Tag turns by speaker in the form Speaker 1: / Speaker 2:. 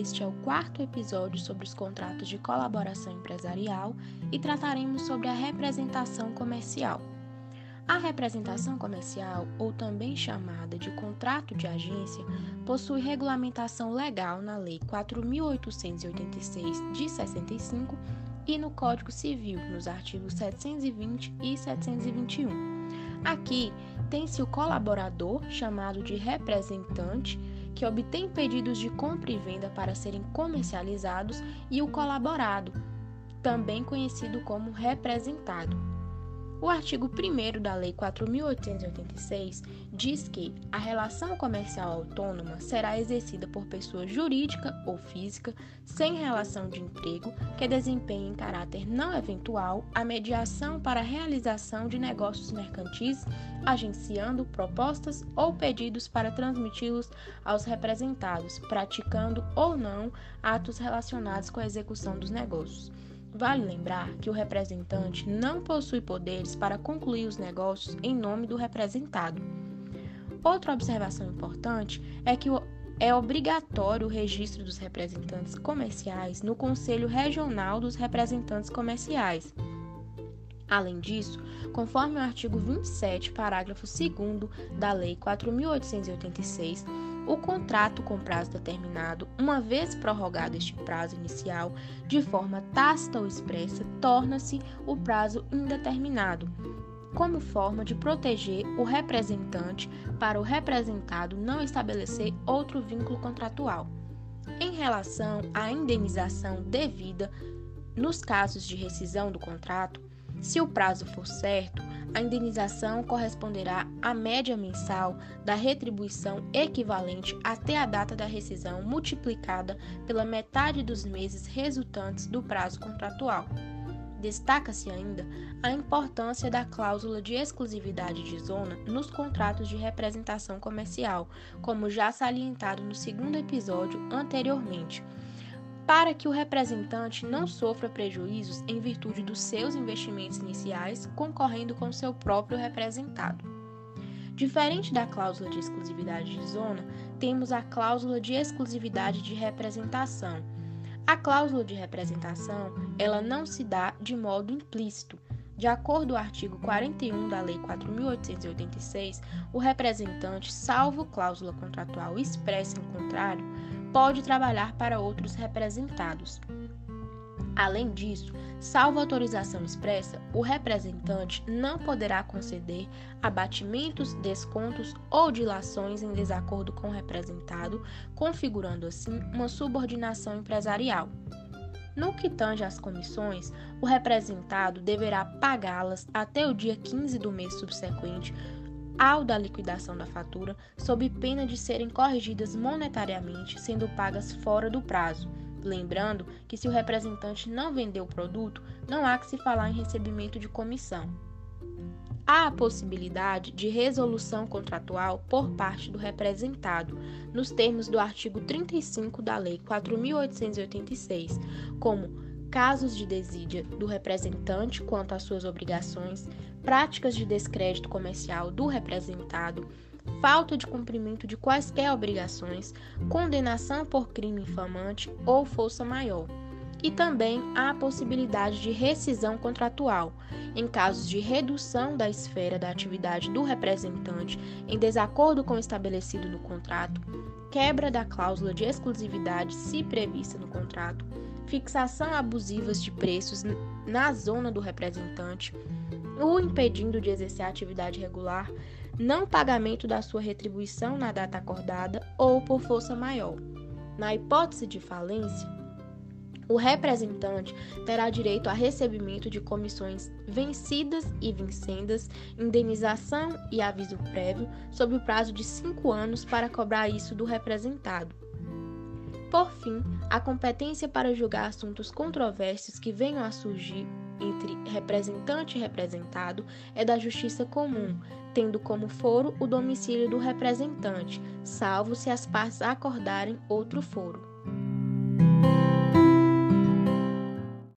Speaker 1: este é o quarto episódio sobre os contratos de colaboração empresarial e trataremos sobre a representação comercial. A representação comercial, ou também chamada de contrato de agência, possui regulamentação legal na Lei 4.886 de 65 e no Código Civil, nos artigos 720 e 721. Aqui tem-se o colaborador, chamado de representante, que obtém pedidos de compra e venda para serem comercializados, e o colaborado, também conhecido como representado. O artigo 1 da Lei 4.886 diz que a relação comercial autônoma será exercida por pessoa jurídica ou física sem relação de emprego que desempenhe em caráter não eventual a mediação para a realização de negócios mercantis, agenciando propostas ou pedidos para transmiti-los aos representados, praticando ou não atos relacionados com a execução dos negócios. Vale lembrar que o representante não possui poderes para concluir os negócios em nome do representado. Outra observação importante é que é obrigatório o registro dos representantes comerciais no Conselho Regional dos Representantes Comerciais. Além disso, conforme o artigo 27, parágrafo 2 da Lei 4886, o contrato com prazo determinado, uma vez prorrogado este prazo inicial de forma tácita ou expressa, torna-se o prazo indeterminado, como forma de proteger o representante para o representado não estabelecer outro vínculo contratual. Em relação à indenização devida, nos casos de rescisão do contrato, se o prazo for certo, a indenização corresponderá à média mensal da retribuição equivalente até a data da rescisão multiplicada pela metade dos meses resultantes do prazo contratual. Destaca-se ainda a importância da cláusula de exclusividade de zona nos contratos de representação comercial, como já salientado no segundo episódio anteriormente para que o representante não sofra prejuízos em virtude dos seus investimentos iniciais, concorrendo com seu próprio representado. Diferente da cláusula de exclusividade de zona, temos a cláusula de exclusividade de representação. A cláusula de representação, ela não se dá de modo implícito. De acordo com o artigo 41 da Lei 4886, o representante, salvo cláusula contratual expressa em contrário, pode trabalhar para outros representados. Além disso, salvo autorização expressa, o representante não poderá conceder abatimentos, descontos ou dilações em desacordo com o representado, configurando assim uma subordinação empresarial. No que tange às comissões, o representado deverá pagá-las até o dia 15 do mês subsequente ao da liquidação da fatura, sob pena de serem corrigidas monetariamente, sendo pagas fora do prazo. Lembrando que, se o representante não vendeu o produto, não há que se falar em recebimento de comissão. Há a possibilidade de resolução contratual por parte do representado, nos termos do artigo 35 da Lei 4.886, como casos de desídia do representante quanto às suas obrigações, práticas de descrédito comercial do representado, falta de cumprimento de quaisquer obrigações, condenação por crime infamante ou força maior. E também há a possibilidade de rescisão contratual, em casos de redução da esfera da atividade do representante em desacordo com o estabelecido no contrato, quebra da cláusula de exclusividade se prevista no contrato, fixação abusivas de preços na zona do representante, o impedindo de exercer a atividade regular, não pagamento da sua retribuição na data acordada ou por força maior. Na hipótese de falência, o representante terá direito a recebimento de comissões vencidas e vincendas, indenização e aviso prévio, sob o prazo de cinco anos para cobrar isso do representado. Por fim, a competência para julgar assuntos controversos que venham a surgir entre representante e representado é da Justiça Comum, tendo como foro o domicílio do representante, salvo se as partes acordarem outro foro.